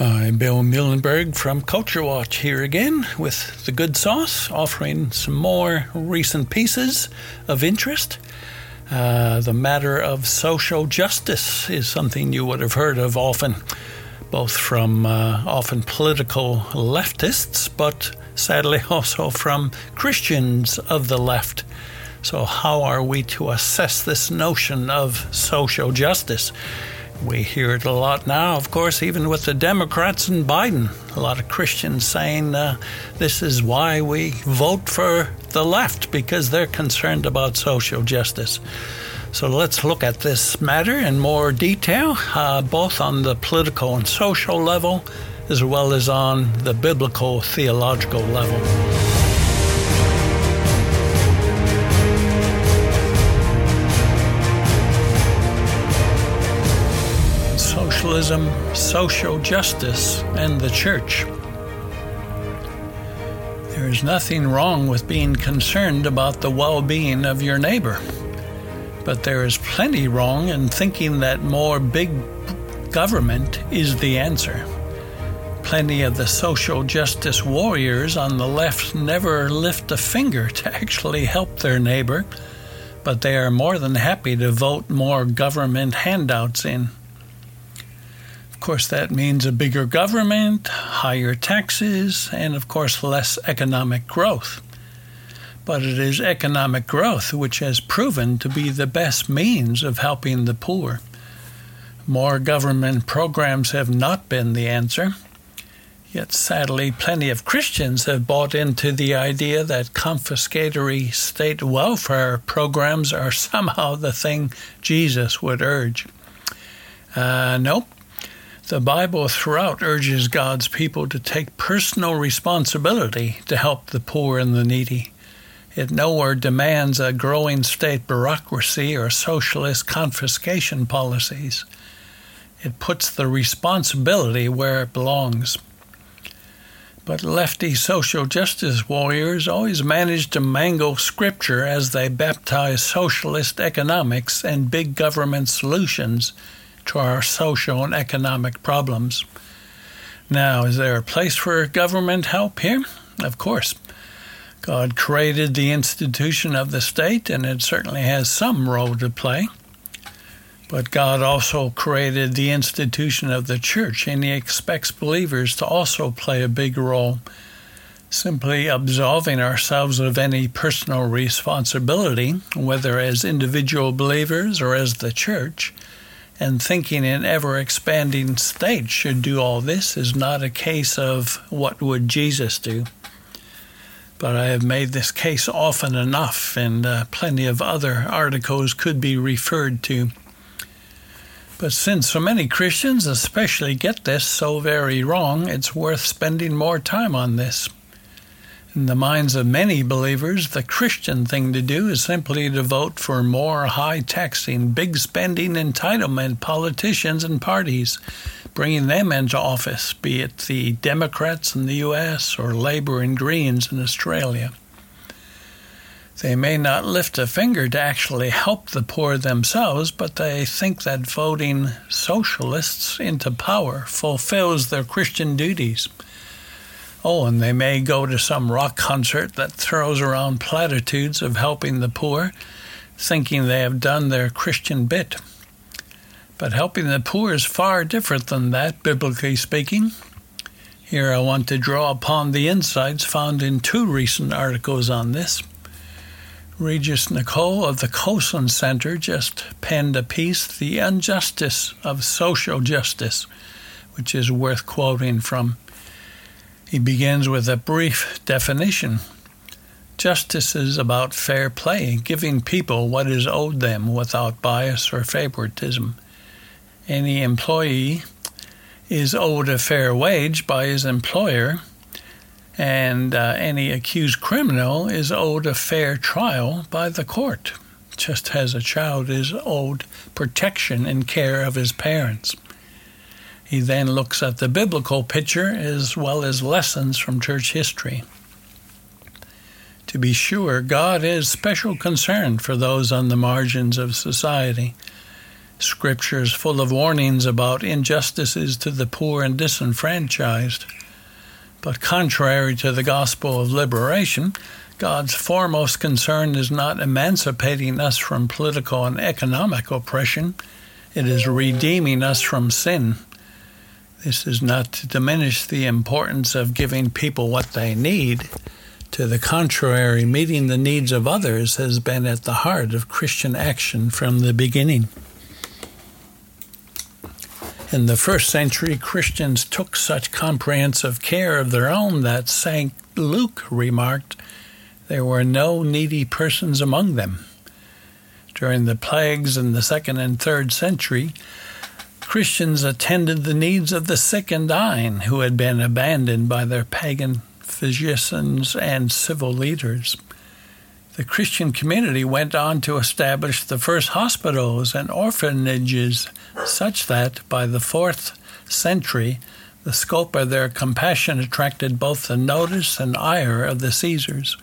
I'm Bill Muehlenberg from Culture Watch here again with the good sauce, offering some more recent pieces of interest. Uh, the matter of social justice is something you would have heard of often, both from uh, often political leftists, but sadly also from Christians of the left. So, how are we to assess this notion of social justice? We hear it a lot now, of course, even with the Democrats and Biden. A lot of Christians saying uh, this is why we vote for the left because they're concerned about social justice. So let's look at this matter in more detail, uh, both on the political and social level, as well as on the biblical theological level. Socialism, social justice, and the church. There is nothing wrong with being concerned about the well being of your neighbor, but there is plenty wrong in thinking that more big government is the answer. Plenty of the social justice warriors on the left never lift a finger to actually help their neighbor, but they are more than happy to vote more government handouts in. Of course, that means a bigger government, higher taxes, and of course, less economic growth. But it is economic growth which has proven to be the best means of helping the poor. More government programs have not been the answer. Yet sadly, plenty of Christians have bought into the idea that confiscatory state welfare programs are somehow the thing Jesus would urge. Uh, nope, the Bible throughout urges God's people to take personal responsibility to help the poor and the needy. It nowhere demands a growing state bureaucracy or socialist confiscation policies. It puts the responsibility where it belongs. But lefty social justice warriors always manage to mangle scripture as they baptize socialist economics and big government solutions to our social and economic problems. Now, is there a place for government help here? Of course. God created the institution of the state, and it certainly has some role to play. But God also created the institution of the church, and He expects believers to also play a big role. Simply absolving ourselves of any personal responsibility, whether as individual believers or as the church, and thinking in ever expanding states should do all this is not a case of what would Jesus do. But I have made this case often enough, and uh, plenty of other articles could be referred to. But since so many Christians, especially, get this so very wrong, it's worth spending more time on this. In the minds of many believers, the Christian thing to do is simply to vote for more high taxing, big spending entitlement politicians and parties, bringing them into office, be it the Democrats in the U.S. or Labour and Greens in Australia. They may not lift a finger to actually help the poor themselves, but they think that voting socialists into power fulfills their Christian duties. Oh, and they may go to some rock concert that throws around platitudes of helping the poor, thinking they have done their Christian bit. But helping the poor is far different than that, biblically speaking. Here I want to draw upon the insights found in two recent articles on this. Regis Nicoll of the Colson Center just penned a piece, The Injustice of Social Justice, which is worth quoting from. He begins with a brief definition. Justice is about fair play, giving people what is owed them without bias or favoritism. Any employee is owed a fair wage by his employer, and uh, any accused criminal is owed a fair trial by the court, just as a child is owed protection and care of his parents. He then looks at the biblical picture as well as lessons from church history. To be sure, God is special concern for those on the margins of society. Scriptures full of warnings about injustices to the poor and disenfranchised. But contrary to the gospel of liberation, God's foremost concern is not emancipating us from political and economic oppression, it is redeeming us from sin. This is not to diminish the importance of giving people what they need. To the contrary, meeting the needs of others has been at the heart of Christian action from the beginning. In the first century, Christians took such comprehensive care of their own that St. Luke remarked, there were no needy persons among them. During the plagues in the second and third century, Christians attended the needs of the sick and dying who had been abandoned by their pagan physicians and civil leaders. The Christian community went on to establish the first hospitals and orphanages, such that by the fourth century, the scope of their compassion attracted both the notice and ire of the Caesars.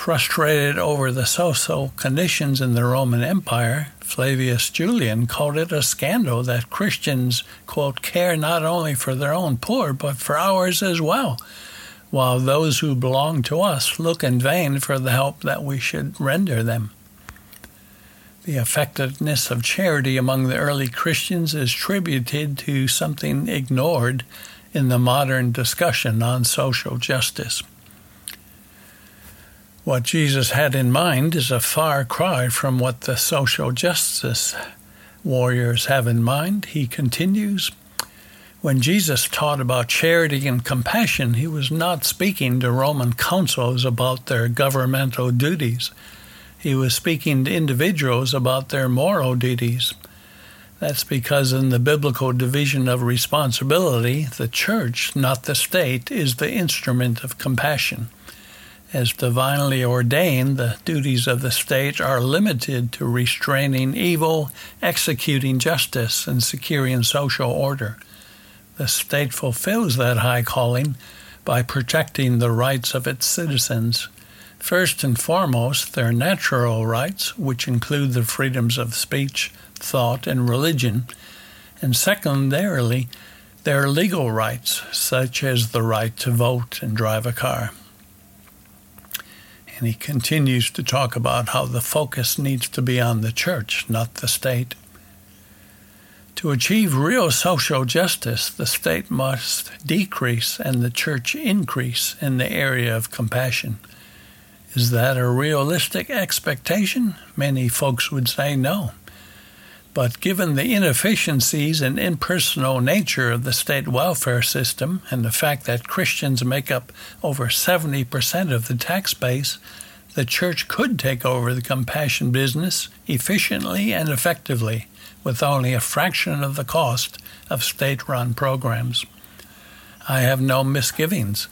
Frustrated over the social conditions in the Roman Empire, Flavius Julian called it a scandal that Christians, quote, care not only for their own poor, but for ours as well, while those who belong to us look in vain for the help that we should render them. The effectiveness of charity among the early Christians is attributed to something ignored in the modern discussion on social justice. What Jesus had in mind is a far cry from what the social justice warriors have in mind. He continues When Jesus taught about charity and compassion, he was not speaking to Roman consuls about their governmental duties. He was speaking to individuals about their moral duties. That's because in the biblical division of responsibility, the church, not the state, is the instrument of compassion. As divinely ordained, the duties of the state are limited to restraining evil, executing justice, and securing social order. The state fulfills that high calling by protecting the rights of its citizens. First and foremost, their natural rights, which include the freedoms of speech, thought, and religion, and secondarily, their legal rights, such as the right to vote and drive a car. And he continues to talk about how the focus needs to be on the church, not the state. To achieve real social justice, the state must decrease and the church increase in the area of compassion. Is that a realistic expectation? Many folks would say no. But given the inefficiencies and impersonal nature of the state welfare system and the fact that Christians make up over 70% of the tax base, the church could take over the compassion business efficiently and effectively with only a fraction of the cost of state run programs. I have no misgivings.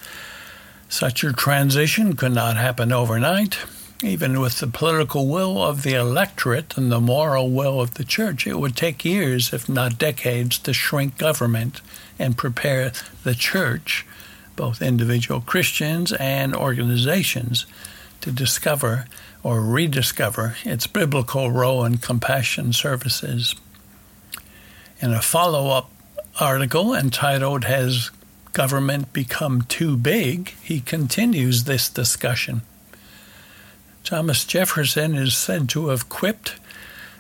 Such a transition could not happen overnight. Even with the political will of the electorate and the moral will of the church, it would take years, if not decades, to shrink government and prepare the church, both individual Christians and organizations, to discover or rediscover its biblical role in compassion services. In a follow up article entitled Has Government Become Too Big? he continues this discussion. Thomas Jefferson is said to have quipped,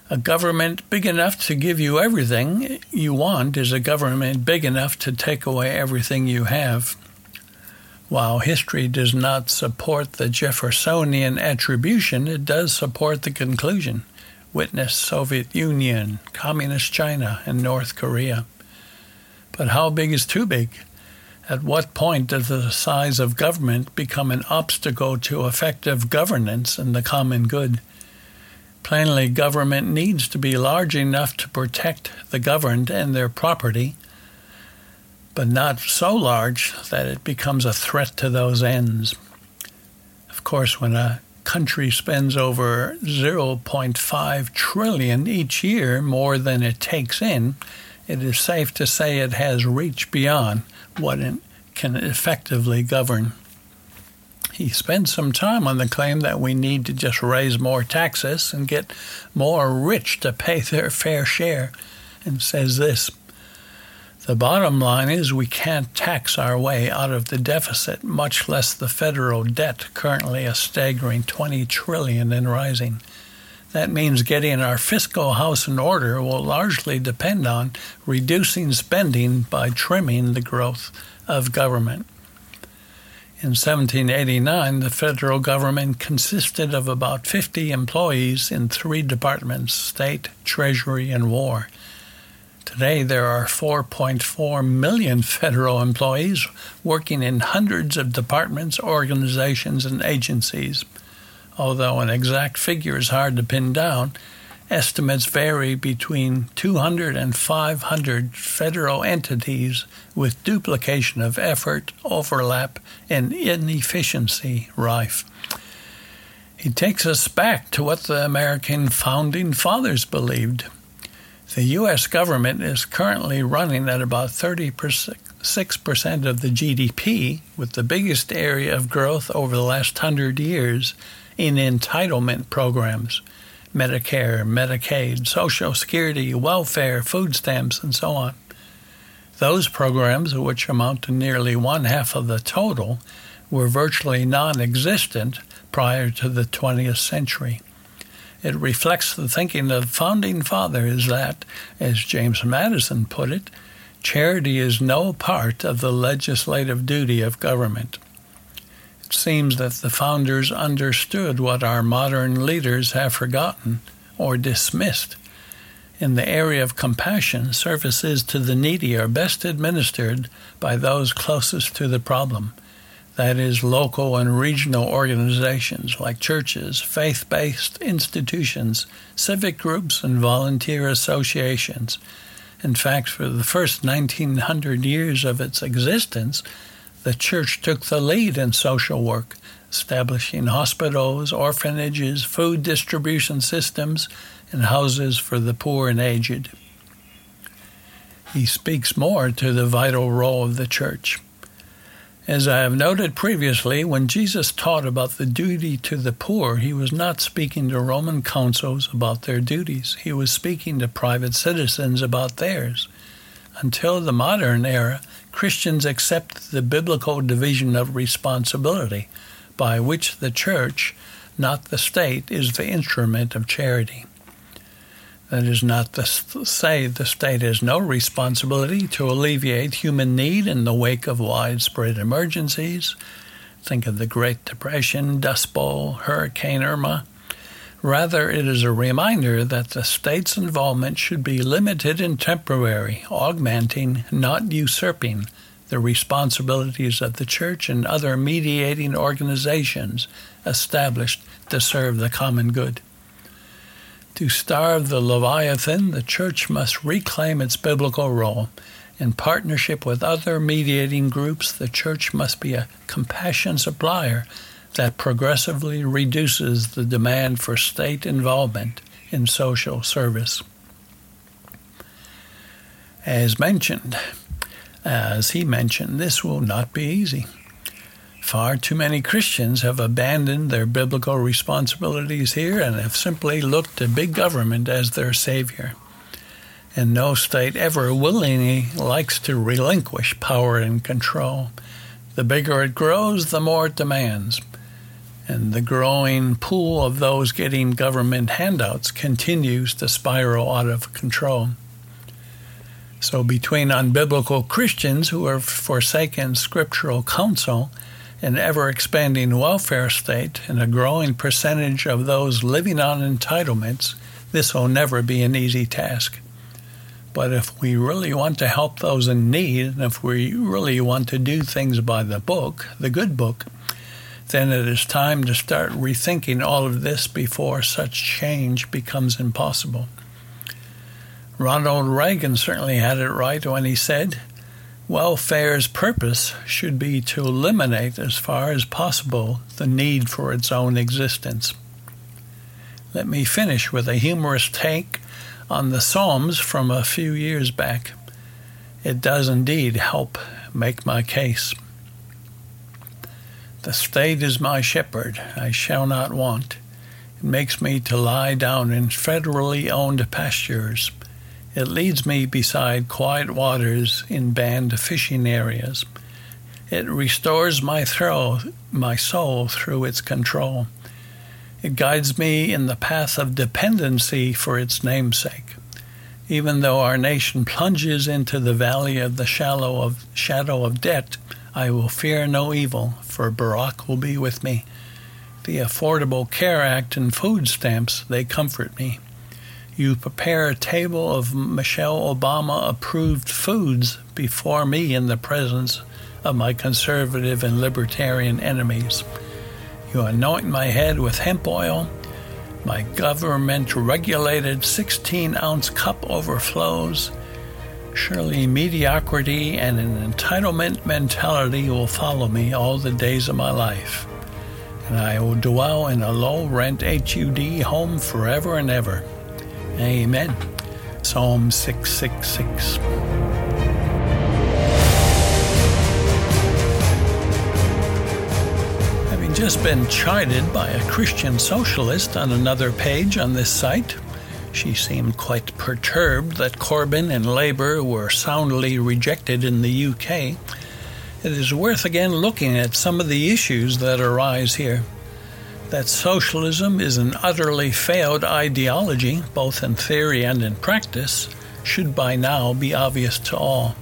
A government big enough to give you everything you want is a government big enough to take away everything you have. While history does not support the Jeffersonian attribution, it does support the conclusion. Witness Soviet Union, Communist China, and North Korea. But how big is too big? At what point does the size of government become an obstacle to effective governance and the common good? Plainly, government needs to be large enough to protect the governed and their property, but not so large that it becomes a threat to those ends. Of course, when a country spends over 0.5 trillion each year more than it takes in, it is safe to say it has reached beyond what it can effectively govern. he spends some time on the claim that we need to just raise more taxes and get more rich to pay their fair share, and says this The bottom line is we can't tax our way out of the deficit, much less the federal debt, currently a staggering 20 trillion and rising. That means getting our fiscal house in order will largely depend on reducing spending by trimming the growth of government. In 1789, the federal government consisted of about 50 employees in three departments state, treasury, and war. Today, there are 4.4 million federal employees working in hundreds of departments, organizations, and agencies. Although an exact figure is hard to pin down, Estimates vary between 200 and 500 federal entities with duplication of effort, overlap, and inefficiency rife. He takes us back to what the American founding fathers believed. The U.S. government is currently running at about 36% of the GDP, with the biggest area of growth over the last hundred years in entitlement programs. Medicare, Medicaid, Social Security, welfare, food stamps, and so on. Those programs, which amount to nearly one half of the total, were virtually non existent prior to the 20th century. It reflects the thinking of founding fathers that, as James Madison put it, charity is no part of the legislative duty of government. Seems that the founders understood what our modern leaders have forgotten or dismissed. In the area of compassion, services to the needy are best administered by those closest to the problem. That is, local and regional organizations like churches, faith based institutions, civic groups, and volunteer associations. In fact, for the first 1900 years of its existence, the church took the lead in social work, establishing hospitals, orphanages, food distribution systems, and houses for the poor and aged. He speaks more to the vital role of the church. As I have noted previously, when Jesus taught about the duty to the poor, he was not speaking to Roman consuls about their duties. He was speaking to private citizens about theirs. Until the modern era, Christians accept the biblical division of responsibility, by which the church, not the state, is the instrument of charity. That is not to say the state has no responsibility to alleviate human need in the wake of widespread emergencies. Think of the Great Depression, Dust Bowl, Hurricane Irma. Rather, it is a reminder that the state's involvement should be limited and temporary, augmenting, not usurping, the responsibilities of the church and other mediating organizations established to serve the common good. To starve the Leviathan, the church must reclaim its biblical role. In partnership with other mediating groups, the church must be a compassion supplier that progressively reduces the demand for state involvement in social service. As mentioned, as he mentioned, this will not be easy. Far too many Christians have abandoned their biblical responsibilities here and have simply looked to big government as their savior. And no state ever willingly likes to relinquish power and control. The bigger it grows, the more it demands and the growing pool of those getting government handouts continues to spiral out of control. So, between unbiblical Christians who have forsaken scriptural counsel, an ever expanding welfare state, and a growing percentage of those living on entitlements, this will never be an easy task. But if we really want to help those in need, and if we really want to do things by the book, the good book, then it is time to start rethinking all of this before such change becomes impossible. Ronald Reagan certainly had it right when he said, Welfare's purpose should be to eliminate as far as possible the need for its own existence. Let me finish with a humorous take on the Psalms from a few years back. It does indeed help make my case. The state is my shepherd, I shall not want. It makes me to lie down in federally owned pastures. It leads me beside quiet waters in banned fishing areas. It restores my throw, my soul through its control. It guides me in the path of dependency for its namesake. Even though our nation plunges into the valley of the shallow of shadow of debt, I will fear no evil, for Barack will be with me. The Affordable Care Act and food stamps, they comfort me. You prepare a table of Michelle Obama approved foods before me in the presence of my conservative and libertarian enemies. You anoint my head with hemp oil. My government regulated 16 ounce cup overflows. Surely mediocrity and an entitlement mentality will follow me all the days of my life. And I will dwell in a low rent HUD home forever and ever. Amen. Psalm 666. Having just been chided by a Christian socialist on another page on this site. She seemed quite perturbed that Corbyn and Labour were soundly rejected in the UK. It is worth again looking at some of the issues that arise here. That socialism is an utterly failed ideology, both in theory and in practice, should by now be obvious to all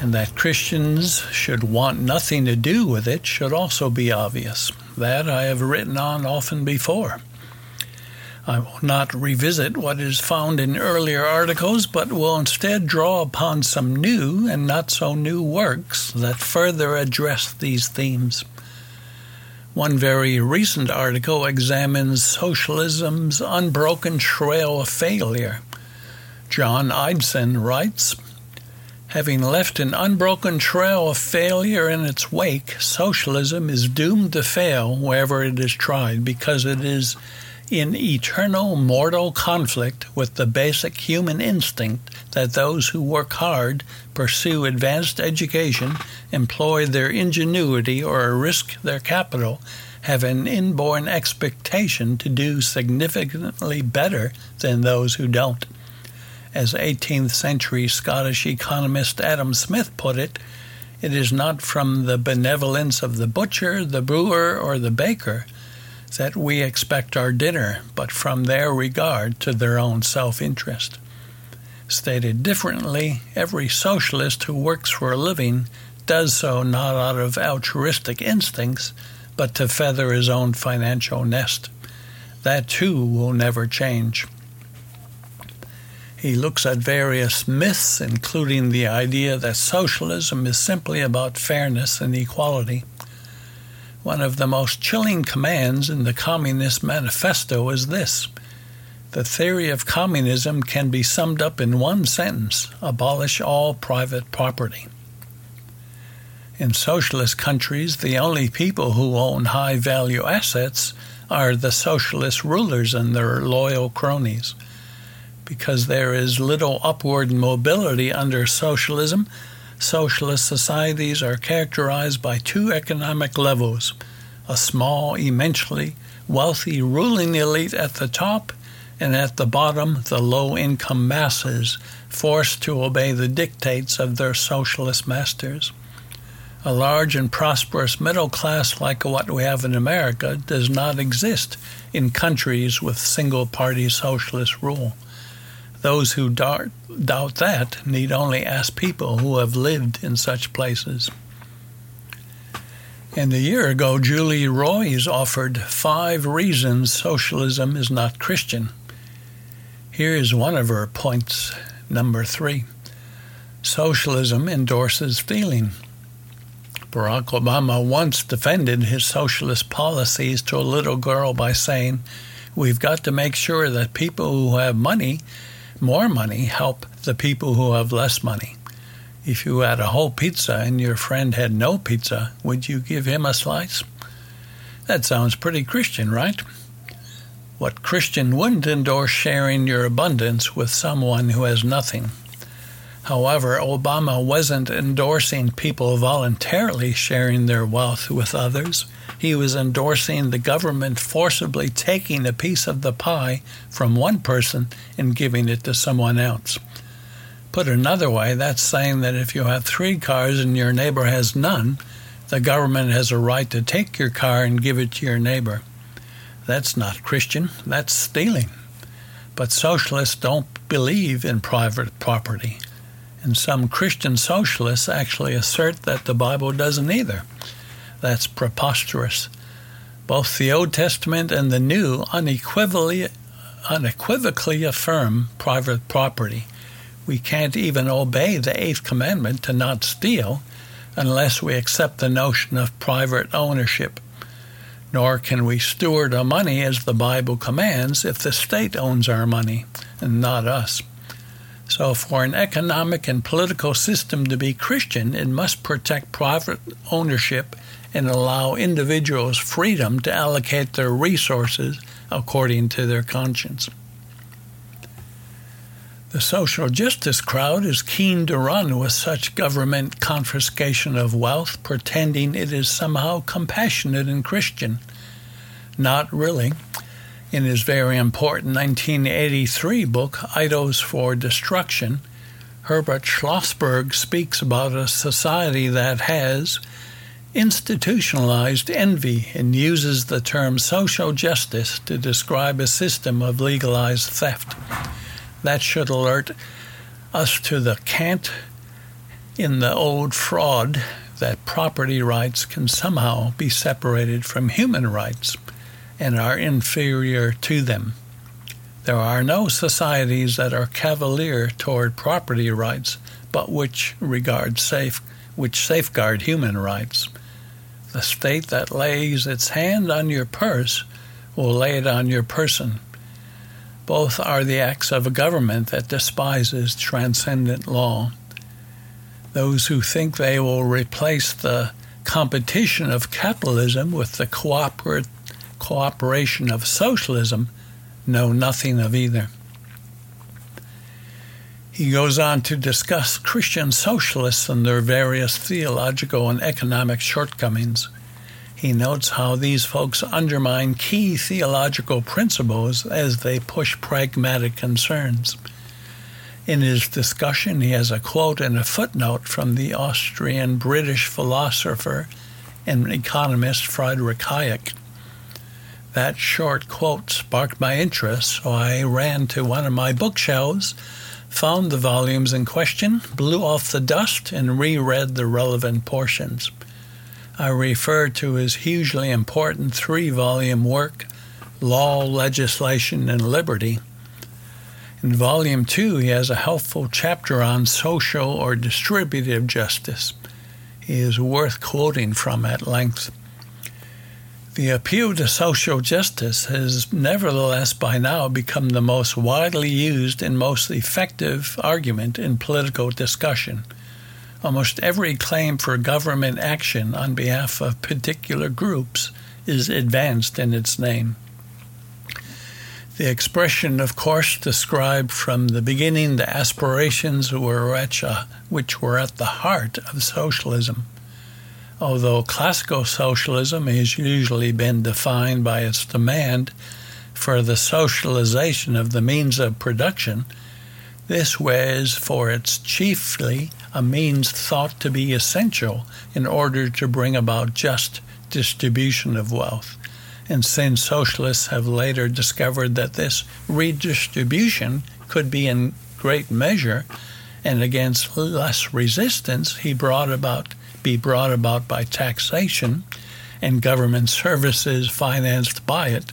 and that Christians should want nothing to do with it should also be obvious. That I have written on often before. I will not revisit what is found in earlier articles, but will instead draw upon some new and not so new works that further address these themes. One very recent article examines socialism's unbroken trail of failure. John Eidson writes, Having left an unbroken trail of failure in its wake, socialism is doomed to fail wherever it is tried because it is in eternal mortal conflict with the basic human instinct that those who work hard, pursue advanced education, employ their ingenuity, or risk their capital have an inborn expectation to do significantly better than those who don't. As 18th century Scottish economist Adam Smith put it, it is not from the benevolence of the butcher, the brewer, or the baker that we expect our dinner, but from their regard to their own self interest. Stated differently, every socialist who works for a living does so not out of altruistic instincts, but to feather his own financial nest. That too will never change. He looks at various myths, including the idea that socialism is simply about fairness and equality. One of the most chilling commands in the Communist Manifesto is this The theory of communism can be summed up in one sentence abolish all private property. In socialist countries, the only people who own high value assets are the socialist rulers and their loyal cronies because there is little upward mobility under socialism, socialist societies are characterized by two economic levels a small, immensely wealthy ruling elite at the top, and at the bottom, the low income masses forced to obey the dictates of their socialist masters. A large and prosperous middle class like what we have in America does not exist in countries with single party socialist rule. Those who doubt, doubt that need only ask people who have lived in such places. And a year ago, Julie Roys offered five reasons socialism is not Christian. Here is one of her points, number three. Socialism endorses stealing. Barack Obama once defended his socialist policies to a little girl by saying, We've got to make sure that people who have money more money help the people who have less money. If you had a whole pizza and your friend had no pizza, would you give him a slice? That sounds pretty Christian, right? What Christian wouldn't endorse sharing your abundance with someone who has nothing? However, Obama wasn't endorsing people voluntarily sharing their wealth with others. He was endorsing the government forcibly taking a piece of the pie from one person and giving it to someone else. Put another way, that's saying that if you have three cars and your neighbor has none, the government has a right to take your car and give it to your neighbor. That's not Christian, that's stealing. But socialists don't believe in private property. And some Christian socialists actually assert that the Bible doesn't either. That's preposterous. Both the Old Testament and the New unequivocally, unequivocally affirm private property. We can't even obey the Eighth Commandment to not steal unless we accept the notion of private ownership. Nor can we steward our money as the Bible commands if the state owns our money and not us. So, for an economic and political system to be Christian, it must protect private ownership and allow individuals freedom to allocate their resources according to their conscience. The social justice crowd is keen to run with such government confiscation of wealth, pretending it is somehow compassionate and Christian. Not really in his very important 1983 book, Idols for Destruction, Herbert Schlossberg speaks about a society that has institutionalized envy and uses the term social justice to describe a system of legalized theft. That should alert us to the cant in the old fraud that property rights can somehow be separated from human rights and are inferior to them. There are no societies that are cavalier toward property rights, but which regard safe, which safeguard human rights. The state that lays its hand on your purse will lay it on your person. Both are the acts of a government that despises transcendent law. Those who think they will replace the competition of capitalism with the cooperative cooperation of socialism know nothing of either. He goes on to discuss Christian socialists and their various theological and economic shortcomings. He notes how these folks undermine key theological principles as they push pragmatic concerns. In his discussion, he has a quote and a footnote from the Austrian British philosopher and economist Friedrich Hayek. That short quote sparked my interest, so I ran to one of my bookshelves, found the volumes in question, blew off the dust, and reread the relevant portions. I refer to his hugely important three volume work, Law, Legislation, and Liberty. In Volume 2, he has a helpful chapter on social or distributive justice. He is worth quoting from at length. The appeal to social justice has nevertheless by now become the most widely used and most effective argument in political discussion. Almost every claim for government action on behalf of particular groups is advanced in its name. The expression, of course, described from the beginning the aspirations at, uh, which were at the heart of socialism. Although classical socialism has usually been defined by its demand for the socialization of the means of production, this was for its chiefly a means thought to be essential in order to bring about just distribution of wealth. And since socialists have later discovered that this redistribution could be in great measure and against less resistance, he brought about be brought about by taxation and government services financed by it,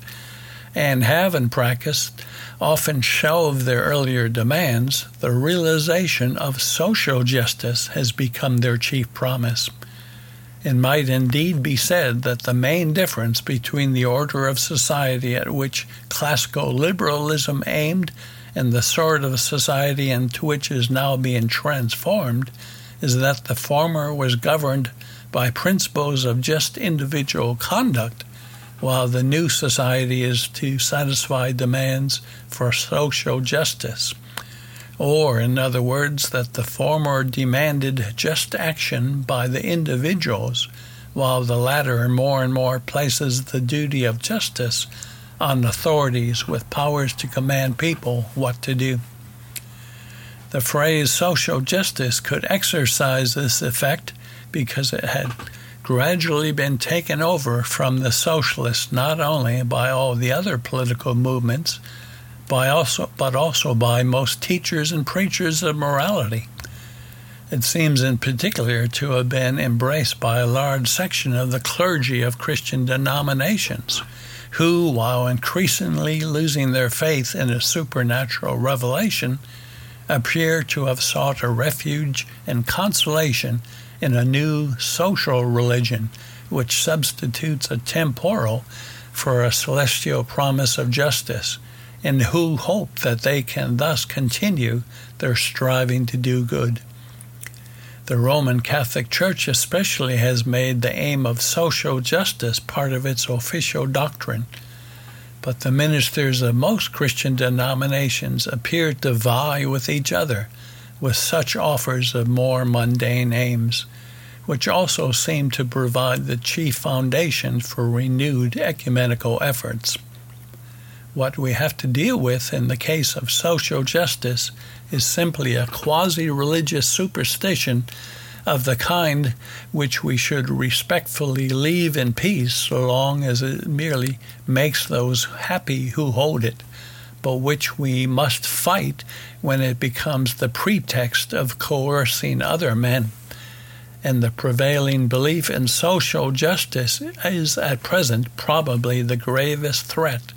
and have in practice often shelved their earlier demands, the realization of social justice has become their chief promise. It might indeed be said that the main difference between the order of society at which classical liberalism aimed and the sort of society into which is now being transformed is that the former was governed by principles of just individual conduct, while the new society is to satisfy demands for social justice. or, in other words, that the former demanded just action by the individuals, while the latter more and more places the duty of justice on authorities with powers to command people what to do. The phrase social justice could exercise this effect because it had gradually been taken over from the socialists not only by all the other political movements, by also, but also by most teachers and preachers of morality. It seems in particular to have been embraced by a large section of the clergy of Christian denominations, who, while increasingly losing their faith in a supernatural revelation, appear to have sought a refuge and consolation in a new social religion which substitutes a temporal for a celestial promise of justice, and who hope that they can thus continue their striving to do good. The Roman Catholic Church especially has made the aim of social justice part of its official doctrine but the ministers of most Christian denominations appear to vie with each other with such offers of more mundane aims, which also seem to provide the chief foundation for renewed ecumenical efforts. What we have to deal with in the case of social justice is simply a quasi religious superstition of the kind which we should respectfully leave in peace so long as it merely makes those happy who hold it, but which we must fight when it becomes the pretext of coercing other men. And the prevailing belief in social justice is at present probably the gravest threat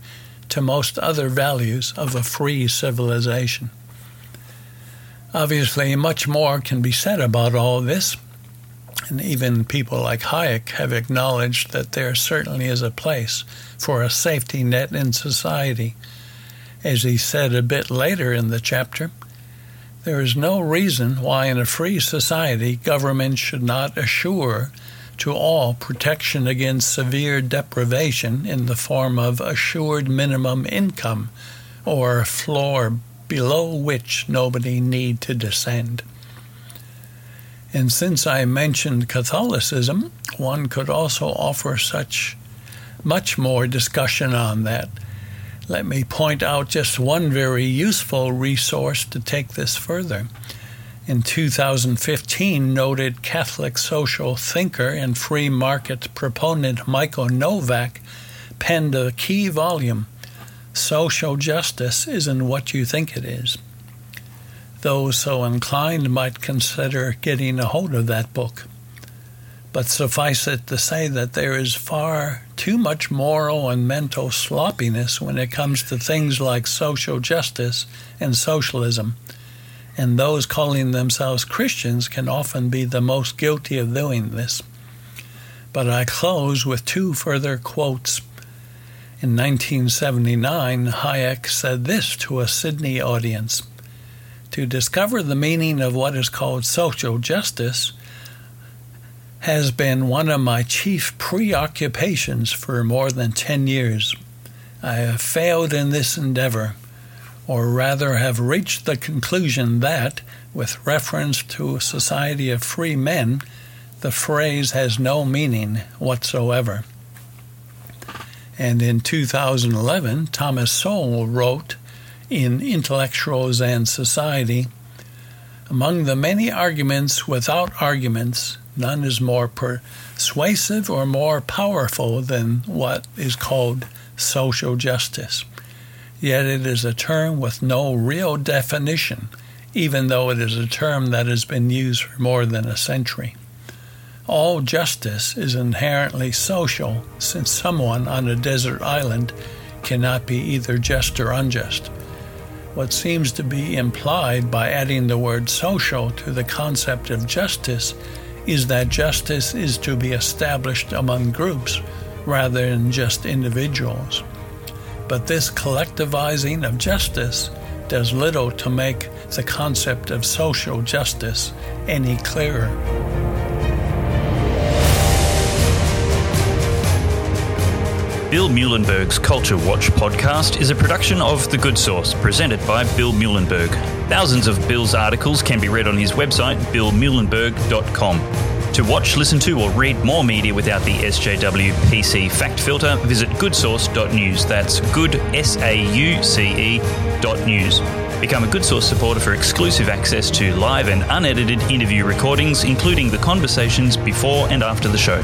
to most other values of a free civilization. Obviously, much more can be said about all this, and even people like Hayek have acknowledged that there certainly is a place for a safety net in society. As he said a bit later in the chapter, there is no reason why in a free society government should not assure to all protection against severe deprivation in the form of assured minimum income or floor below which nobody need to descend. And since I mentioned Catholicism, one could also offer such much more discussion on that. Let me point out just one very useful resource to take this further. In 2015, noted Catholic social thinker and free market proponent Michael Novak penned a key volume Social justice isn't what you think it is. Those so inclined might consider getting a hold of that book. But suffice it to say that there is far too much moral and mental sloppiness when it comes to things like social justice and socialism, and those calling themselves Christians can often be the most guilty of doing this. But I close with two further quotes in 1979, Hayek said this to a Sydney audience To discover the meaning of what is called social justice has been one of my chief preoccupations for more than 10 years. I have failed in this endeavor, or rather have reached the conclusion that, with reference to a society of free men, the phrase has no meaning whatsoever. And in 2011, Thomas Sowell wrote in Intellectuals and Society Among the many arguments without arguments, none is more persuasive or more powerful than what is called social justice. Yet it is a term with no real definition, even though it is a term that has been used for more than a century. All justice is inherently social, since someone on a desert island cannot be either just or unjust. What seems to be implied by adding the word social to the concept of justice is that justice is to be established among groups rather than just individuals. But this collectivizing of justice does little to make the concept of social justice any clearer. Bill Muehlenberg's Culture Watch podcast is a production of The Good Sauce, presented by Bill Muehlenberg. Thousands of Bill's articles can be read on his website, billmuehlenberg.com. To watch, listen to, or read more media without the SJW PC fact filter, visit goodsauce.news. That's good, S A U C E, dot news. Become a Good Sauce supporter for exclusive access to live and unedited interview recordings, including the conversations before and after the show.